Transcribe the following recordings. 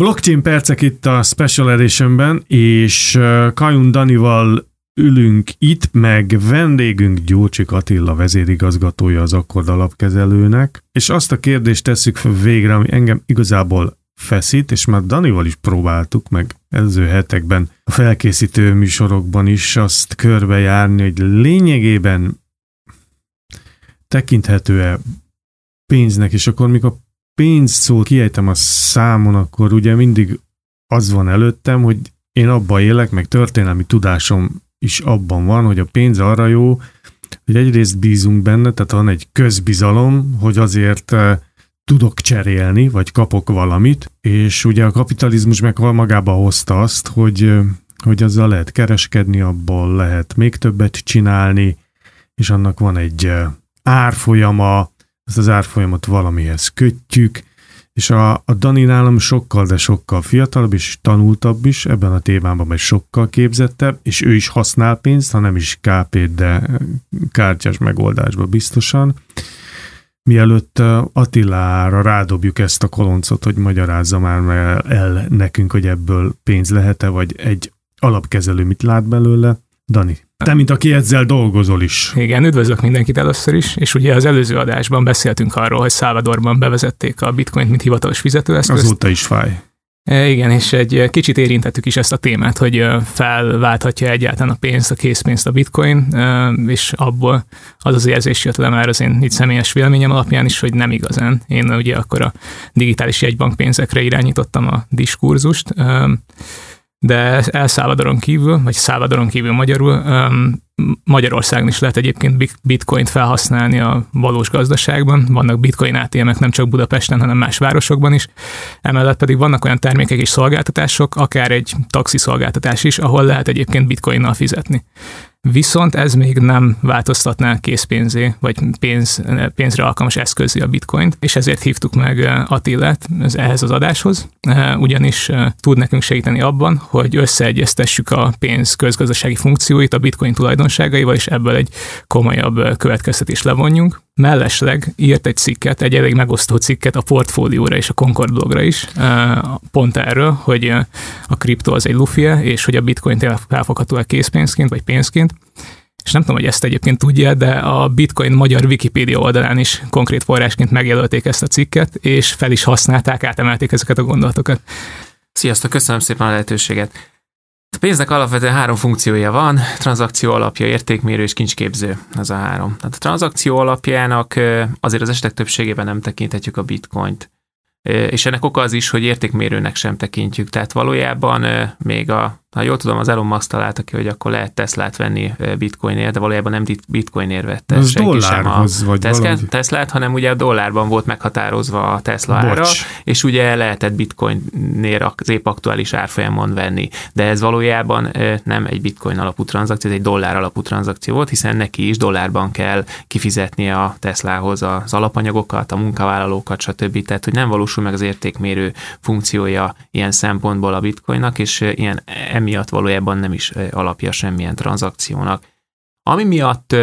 Blockchain percek itt a Special Editionben, és Kajun Danival ülünk itt, meg vendégünk Gyurcsik Attila vezérigazgatója az Akkord alapkezelőnek, és azt a kérdést tesszük végre, ami engem igazából feszít, és már Danival is próbáltuk, meg előző hetekben a felkészítő műsorokban is azt körbejárni, hogy lényegében tekinthető-e pénznek, és akkor mikor pénz szót kiejtem a számon, akkor ugye mindig az van előttem, hogy én abban élek, meg történelmi tudásom is abban van, hogy a pénz arra jó, hogy egyrészt bízunk benne, tehát van egy közbizalom, hogy azért uh, tudok cserélni, vagy kapok valamit, és ugye a kapitalizmus meg magába hozta azt, hogy, uh, hogy azzal lehet kereskedni, abból lehet még többet csinálni, és annak van egy uh, árfolyama, ezt az árfolyamat valamihez kötjük, és a, a Dani nálam sokkal, de sokkal fiatalabb és tanultabb is, ebben a témában meg sokkal képzettebb, és ő is használ pénzt, ha nem is kp de kártyás megoldásba biztosan. Mielőtt Attilára rádobjuk ezt a koloncot, hogy magyarázza már el nekünk, hogy ebből pénz lehet-e, vagy egy alapkezelő mit lát belőle. Dani, te, mint aki ezzel dolgozol is. Igen, üdvözlök mindenkit először is, és ugye az előző adásban beszéltünk arról, hogy Salvadorban bevezették a bitcoint, mint hivatalos fizetőeszközt. Azóta is fáj. E, igen, és egy kicsit érintettük is ezt a témát, hogy felválthatja egyáltalán a pénzt, a készpénzt a bitcoin, és abból az az érzés jött le már az én itt személyes véleményem alapján is, hogy nem igazán. Én ugye akkor a digitális jegybankpénzekre irányítottam a diskurzust, de El Salvadoron kívül, vagy Salvadoron kívül magyarul, Magyarországon is lehet egyébként bitcoint felhasználni a valós gazdaságban. Vannak bitcoin ATM-ek nem csak Budapesten, hanem más városokban is. Emellett pedig vannak olyan termékek és szolgáltatások, akár egy taxi szolgáltatás is, ahol lehet egyébként bitcoinnal fizetni. Viszont ez még nem változtatná készpénzé, vagy pénz, pénzre alkalmas eszközé a bitcoint, és ezért hívtuk meg eh, Attilát ehhez az adáshoz, eh, ugyanis eh, tud nekünk segíteni abban, hogy összeegyeztessük a pénz közgazdasági funkcióit a bitcoin tulajdonságaival, és ebből egy komolyabb következtetés levonjunk. Mellesleg írt egy cikket, egy elég megosztó cikket a portfólióra és a Concord blogra is, pont erről, hogy a kripto az egy lufie, és hogy a bitcoin felfogható-e készpénzként, vagy pénzként. És nem tudom, hogy ezt egyébként tudja, de a Bitcoin magyar Wikipédia oldalán is konkrét forrásként megjelölték ezt a cikket, és fel is használták, átemelték ezeket a gondolatokat. Sziasztok, köszönöm szépen a lehetőséget. A pénznek alapvetően három funkciója van, tranzakció alapja, értékmérő és kincsképző, ez a három. Tehát a tranzakció alapjának azért az esetek többségében nem tekinthetjük a bitcoint. És ennek oka az is, hogy értékmérőnek sem tekintjük. Tehát valójában még a ha jól tudom, az Elon Musk találta ki, hogy akkor lehet Teslát venni bitcoinért, de valójában nem bitcoinért vette Ez senki sem a vagy Tesla, Teslát, hanem ugye a dollárban volt meghatározva a Tesla ára, és ugye lehetett bitcoinért az épp aktuális árfolyamon venni. De ez valójában nem egy bitcoin alapú tranzakció, ez egy dollár alapú tranzakció volt, hiszen neki is dollárban kell kifizetnie a Teslahoz az alapanyagokat, a munkavállalókat, stb. Tehát, hogy nem valósul meg az értékmérő funkciója ilyen szempontból a bitcoinnak, és ilyen emiatt valójában nem is alapja semmilyen tranzakciónak. Ami miatt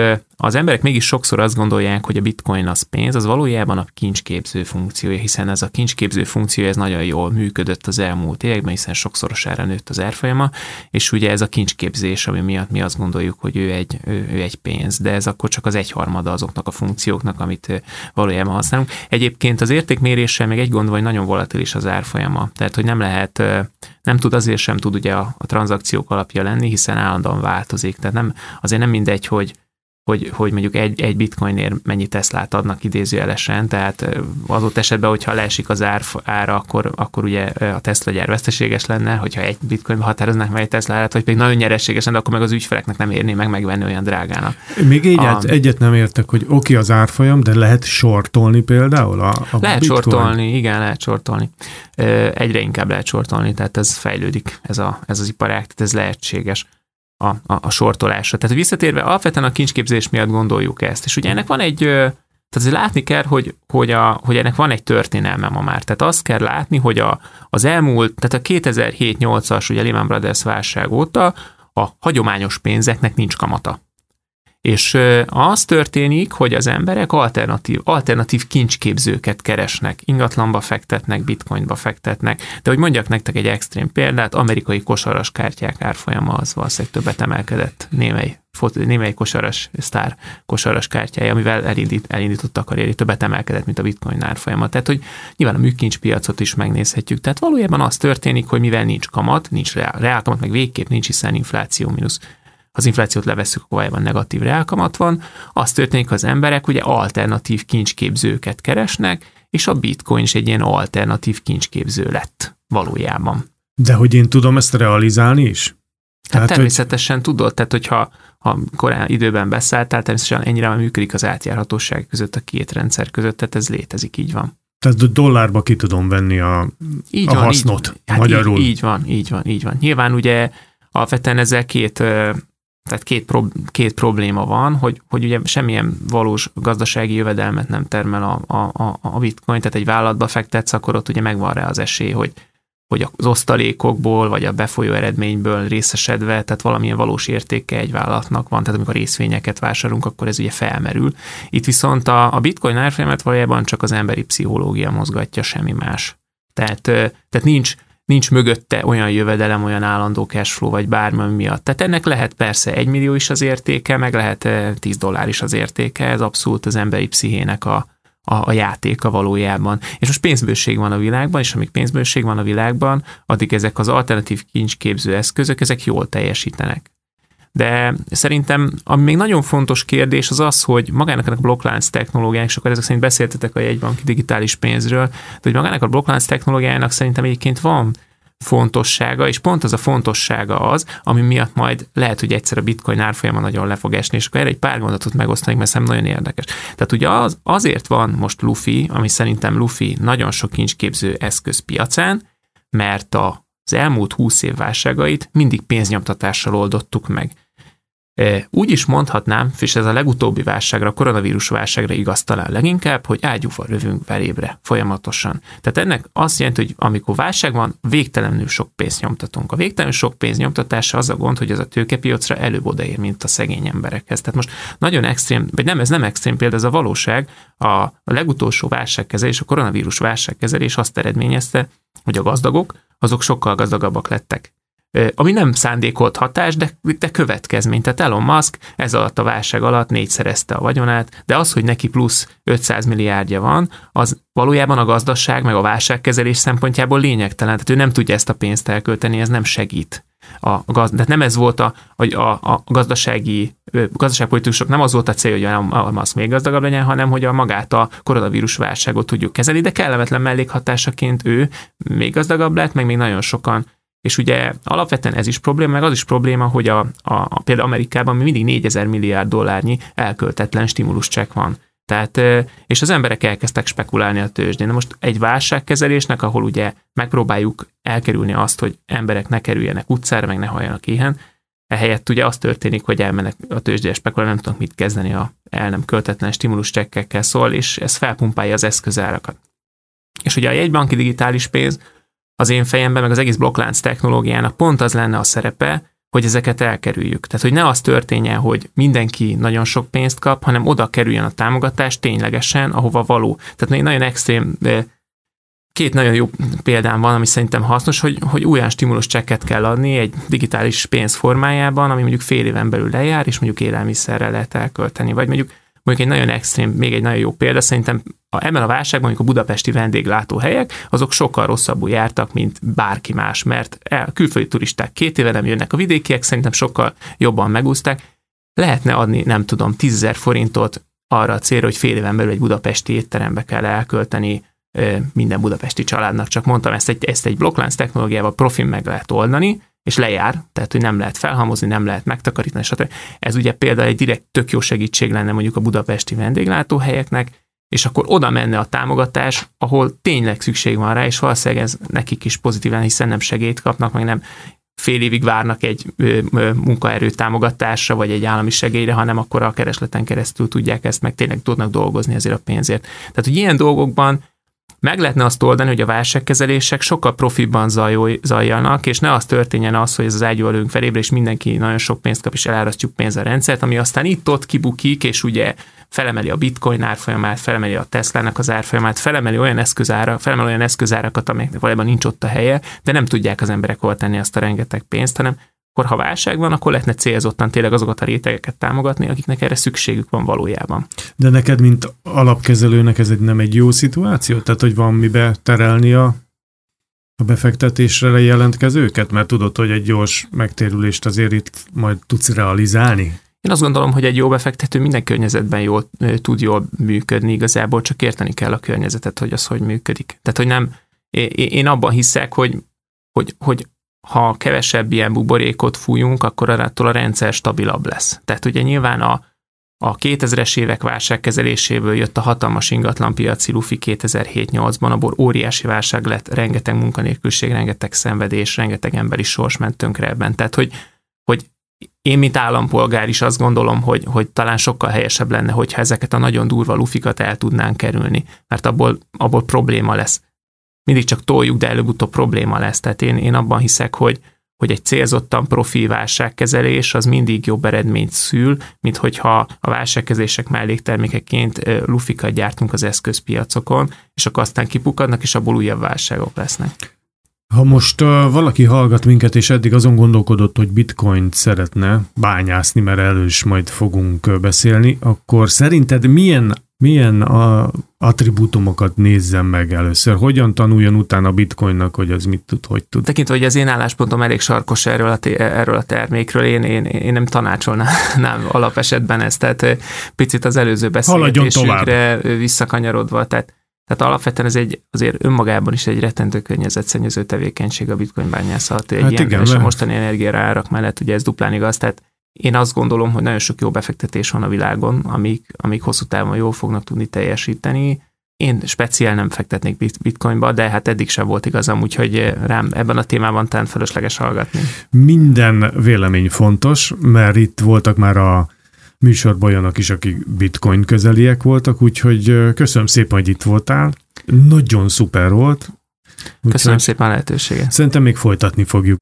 az emberek mégis sokszor azt gondolják, hogy a bitcoin az pénz, az valójában a kincsképző funkciója, hiszen ez a kincsképző funkció ez nagyon jól működött az elmúlt években, hiszen sokszorosára nőtt az árfolyama, és ugye ez a kincsképzés, ami miatt mi azt gondoljuk, hogy ő egy, ő, ő egy pénz, de ez akkor csak az egyharmada azoknak a funkcióknak, amit valójában használunk. Egyébként az értékméréssel még egy gond, hogy nagyon volatilis az árfolyama, tehát hogy nem lehet, nem tud, azért sem tud ugye a, a tranzakciók alapja lenni, hiszen állandóan változik, tehát nem, azért nem mindegy, hogy hogy, hogy mondjuk egy, egy bitcoinért mennyi Teslát adnak idézőjelesen, tehát az ott esetben, hogyha leesik az ár, ára, akkor, akkor ugye a Tesla gyár veszteséges lenne, hogyha egy bitcoinba határoznak meg egy Tesla árat, vagy pedig nagyon nyereséges lenne, akkor meg az ügyfeleknek nem érné meg megvenni olyan drágának. Még így a, egyet nem értek, hogy oké okay, az árfolyam, de lehet sortolni például a, a Lehet bitcoin? sortolni, igen, lehet sortolni. Egyre inkább lehet sortolni, tehát ez fejlődik, ez, a, ez az iparág, tehát ez lehetséges a, a, a sortolásra. Tehát visszatérve, alapvetően a kincsképzés miatt gondoljuk ezt. És ugye ennek van egy, tehát látni kell, hogy, hogy, a, hogy ennek van egy történelme ma már. Tehát azt kell látni, hogy a, az elmúlt, tehát a 2007-8-as ugye Lehman Brothers válság óta a hagyományos pénzeknek nincs kamata. És az történik, hogy az emberek alternatív, alternatív kincsképzőket keresnek, ingatlanba fektetnek, bitcoinba fektetnek, de hogy mondjak nektek egy extrém példát, amerikai kosaras kártyák árfolyama az valószínűleg többet emelkedett némely, némely kosaras sztár kosaras kártyája, amivel elindít, elindított a karrieri, többet emelkedett, mint a bitcoin árfolyama. Tehát, hogy nyilván a piacot is megnézhetjük. Tehát valójában az történik, hogy mivel nincs kamat, nincs reál, reál meg végképp nincs, hiszen infláció mínusz az inflációt levesszük, akkor valójában negatív reálkamat van, az történik, az emberek ugye alternatív kincsképzőket keresnek, és a bitcoin is egy ilyen alternatív kincsképző lett valójában. De hogy én tudom ezt realizálni is? Hát tehát, természetesen hogy... tudod, tehát hogyha ha korán időben beszálltál, természetesen ennyire már működik az átjárhatóság között a két rendszer között, tehát ez létezik, így van. Tehát dollárba ki tudom venni a, így a van, hasznot így, hát magyarul. Így, így van, így van, így van. Nyilván ugye alapvetően ezzel két tehát két, prob- két probléma van, hogy, hogy ugye semmilyen valós gazdasági jövedelmet nem termel a, a, a bitcoin, tehát egy vállalatba fektetsz, akkor ott ugye megvan rá az esély, hogy, hogy az osztalékokból, vagy a befolyó eredményből részesedve, tehát valamilyen valós értéke egy vállalatnak van, tehát amikor részvényeket vásárolunk, akkor ez ugye felmerül. Itt viszont a, a bitcoin árfolyamat valójában csak az emberi pszichológia mozgatja, semmi más. Tehát, tehát nincs, nincs mögötte olyan jövedelem, olyan állandó cashflow, vagy bármi miatt. Tehát ennek lehet persze egy millió is az értéke, meg lehet 10 dollár is az értéke, ez abszolút az emberi pszichének a, a, a játéka valójában. És most pénzbőség van a világban, és amíg pénzbőség van a világban, addig ezek az alternatív kincsképző eszközök, ezek jól teljesítenek. De szerintem ami még nagyon fontos kérdés az az, hogy magának a blokklánc technológiának, és akkor ezek szerint beszéltetek a jegybanki digitális pénzről, de hogy magának a blokklánc technológiának szerintem egyébként van fontossága, és pont az a fontossága az, ami miatt majd lehet, hogy egyszer a bitcoin árfolyama nagyon le fog esni, és akkor erre egy pár mondatot megosztanék, mert szerintem nagyon érdekes. Tehát ugye az, azért van most Luffy, ami szerintem Luffy nagyon sok kincsképző eszköz piacán, mert a az elmúlt húsz év válságait mindig pénznyomtatással oldottuk meg. Úgy is mondhatnám, és ez a legutóbbi válságra, a koronavírus válságra igaz talán leginkább, hogy ágyúval rövünk verébre folyamatosan. Tehát ennek azt jelenti, hogy amikor válság van, végtelenül sok pénzt nyomtatunk. A végtelenül sok pénz nyomtatása az a gond, hogy ez a tőkepiacra előbb odaér, mint a szegény emberekhez. Tehát most nagyon extrém, vagy nem, ez nem extrém példa, ez a valóság. A legutolsó válságkezelés, a koronavírus válságkezelés azt eredményezte, hogy a gazdagok azok sokkal gazdagabbak lettek ami nem szándékolt hatás, de, de következmény. Tehát Elon Musk ez alatt a válság alatt négyszerezte a vagyonát, de az, hogy neki plusz 500 milliárdja van, az valójában a gazdaság meg a válságkezelés szempontjából lényegtelen. Tehát ő nem tudja ezt a pénzt elkölteni, ez nem segít. A, gaz, de nem ez volt a, a, a, gazdasági, gazdaságpolitikusok, nem az volt a cél, hogy a Musk még gazdagabb legyen, hanem hogy a magát a koronavírus válságot tudjuk kezelni, de kellemetlen mellékhatásaként ő még gazdagabb lett, meg még nagyon sokan és ugye alapvetően ez is probléma, meg az is probléma, hogy a, a, a például Amerikában mi mindig 4000 milliárd dollárnyi elköltetlen stimuluscsekk van. Tehát, és az emberek elkezdtek spekulálni a tőzsdén. De most egy válságkezelésnek, ahol ugye megpróbáljuk elkerülni azt, hogy emberek ne kerüljenek utcára, meg ne halljanak éhen, ehelyett ugye az történik, hogy elmennek a tőzsdére spekulálni, nem tudnak mit kezdeni a el nem költetlen stimuluschekkekkel szól, és ez felpumpálja az eszközárakat. És ugye a jegybanki digitális pénz az én fejemben, meg az egész blokklánc technológiának pont az lenne a szerepe, hogy ezeket elkerüljük. Tehát, hogy ne az történjen, hogy mindenki nagyon sok pénzt kap, hanem oda kerüljön a támogatás ténylegesen, ahova való. Tehát nagyon extrém, két nagyon jó példám van, ami szerintem hasznos, hogy, hogy olyan stimulus csekket kell adni egy digitális pénz formájában, ami mondjuk fél éven belül lejár, és mondjuk élelmiszerre lehet elkölteni. Vagy mondjuk mondjuk egy nagyon extrém, még egy nagyon jó példa, szerintem a, ebben a válságban mondjuk a budapesti vendéglátóhelyek, azok sokkal rosszabbul jártak, mint bárki más, mert el, külföldi turisták két éve nem jönnek, a vidékiek szerintem sokkal jobban megúzták. Lehetne adni, nem tudom, 10 forintot arra a célra, hogy fél éven belül egy budapesti étterembe kell elkölteni minden budapesti családnak. Csak mondtam, ezt egy, ezt egy blokklánc technológiával profin meg lehet oldani, és lejár, tehát hogy nem lehet felhamozni, nem lehet megtakarítani, stb. Ez ugye például egy direkt tök jó segítség lenne mondjuk a budapesti vendéglátóhelyeknek, és akkor oda menne a támogatás, ahol tényleg szükség van rá, és valószínűleg ez nekik is pozitívan, hiszen nem segélyt kapnak, meg nem fél évig várnak egy munkaerő támogatásra, vagy egy állami segélyre, hanem akkor a keresleten keresztül tudják ezt, meg tényleg tudnak dolgozni ezért a pénzért. Tehát, hogy ilyen dolgokban meg lehetne azt oldani, hogy a válságkezelések sokkal profibban zajolnak, és ne az történjen az, hogy ez az ágyú előnk felébre, és mindenki nagyon sok pénzt kap, és elárasztjuk pénz a rendszert, ami aztán itt-ott kibukik, és ugye felemeli a bitcoin árfolyamát, felemeli a Tesla-nak az árfolyamát, felemeli olyan eszközára, felemeli olyan eszközárakat, amelyeknek valójában nincs ott a helye, de nem tudják az emberek hol tenni azt a rengeteg pénzt, hanem akkor ha válság van, akkor lehetne célzottan tényleg azokat a rétegeket támogatni, akiknek erre szükségük van valójában. De neked, mint alapkezelőnek ez egy, nem egy jó szituáció? Tehát, hogy van mibe terelni a, a befektetésre jelentkezőket? Mert tudod, hogy egy gyors megtérülést azért itt majd tudsz realizálni? Én azt gondolom, hogy egy jó befektető minden környezetben jól, tud jól működni, igazából csak érteni kell a környezetet, hogy az hogy működik. Tehát, hogy nem, én abban hiszek, hogy, hogy, hogy ha kevesebb ilyen buborékot fújunk, akkor attól a rendszer stabilabb lesz. Tehát ugye nyilván a, a 2000-es évek válságkezeléséből jött a hatalmas ingatlanpiaci lufi 2007-8-ban, abból óriási válság lett, rengeteg munkanélküliség, rengeteg szenvedés, rengeteg emberi sors ment tönkre ebben. Tehát, hogy, hogy én, mint állampolgár is azt gondolom, hogy, hogy talán sokkal helyesebb lenne, hogyha ezeket a nagyon durva lufikat el tudnánk kerülni, mert abból, abból probléma lesz mindig csak toljuk, de előbb-utóbb probléma lesz. Tehát én, én abban hiszek, hogy, hogy egy célzottan profi válságkezelés az mindig jobb eredményt szül, mint hogyha a válságkezelések melléktermékeként lufikat gyártunk az eszközpiacokon, és akkor aztán kipukadnak, és abból újabb válságok lesznek. Ha most uh, valaki hallgat minket, és eddig azon gondolkodott, hogy bitcoint szeretne bányászni, mert elő is majd fogunk beszélni, akkor szerinted milyen milyen a attribútumokat nézzem meg először? Hogyan tanuljon utána a bitcoinnak, hogy az mit tud, hogy tud? Tekintve, hogy az én álláspontom elég sarkos erről a, erről a termékről, én, én, én nem tanácsolnám alapesetben ezt, tehát picit az előző beszélgetésünkre visszakanyarodva, tehát tehát alapvetően ez egy azért önmagában is egy rettentő környezetszennyező tevékenység a bitcoin bányászat. Egy hát ilyen, igen, és a mostani energiára árak mellett ugye ez duplán igaz, tehát én azt gondolom, hogy nagyon sok jó befektetés van a világon, amik, amik hosszú távon jól fognak tudni teljesíteni. Én speciál nem fektetnék bitcoinba, de hát eddig sem volt igazam, úgyhogy rám ebben a témában talán fölösleges hallgatni. Minden vélemény fontos, mert itt voltak már a műsorban olyanok is, akik bitcoin közeliek voltak, úgyhogy köszönöm szépen, hogy itt voltál. Nagyon szuper volt. Köszönöm szépen a lehetőséget. Szerintem még folytatni fogjuk.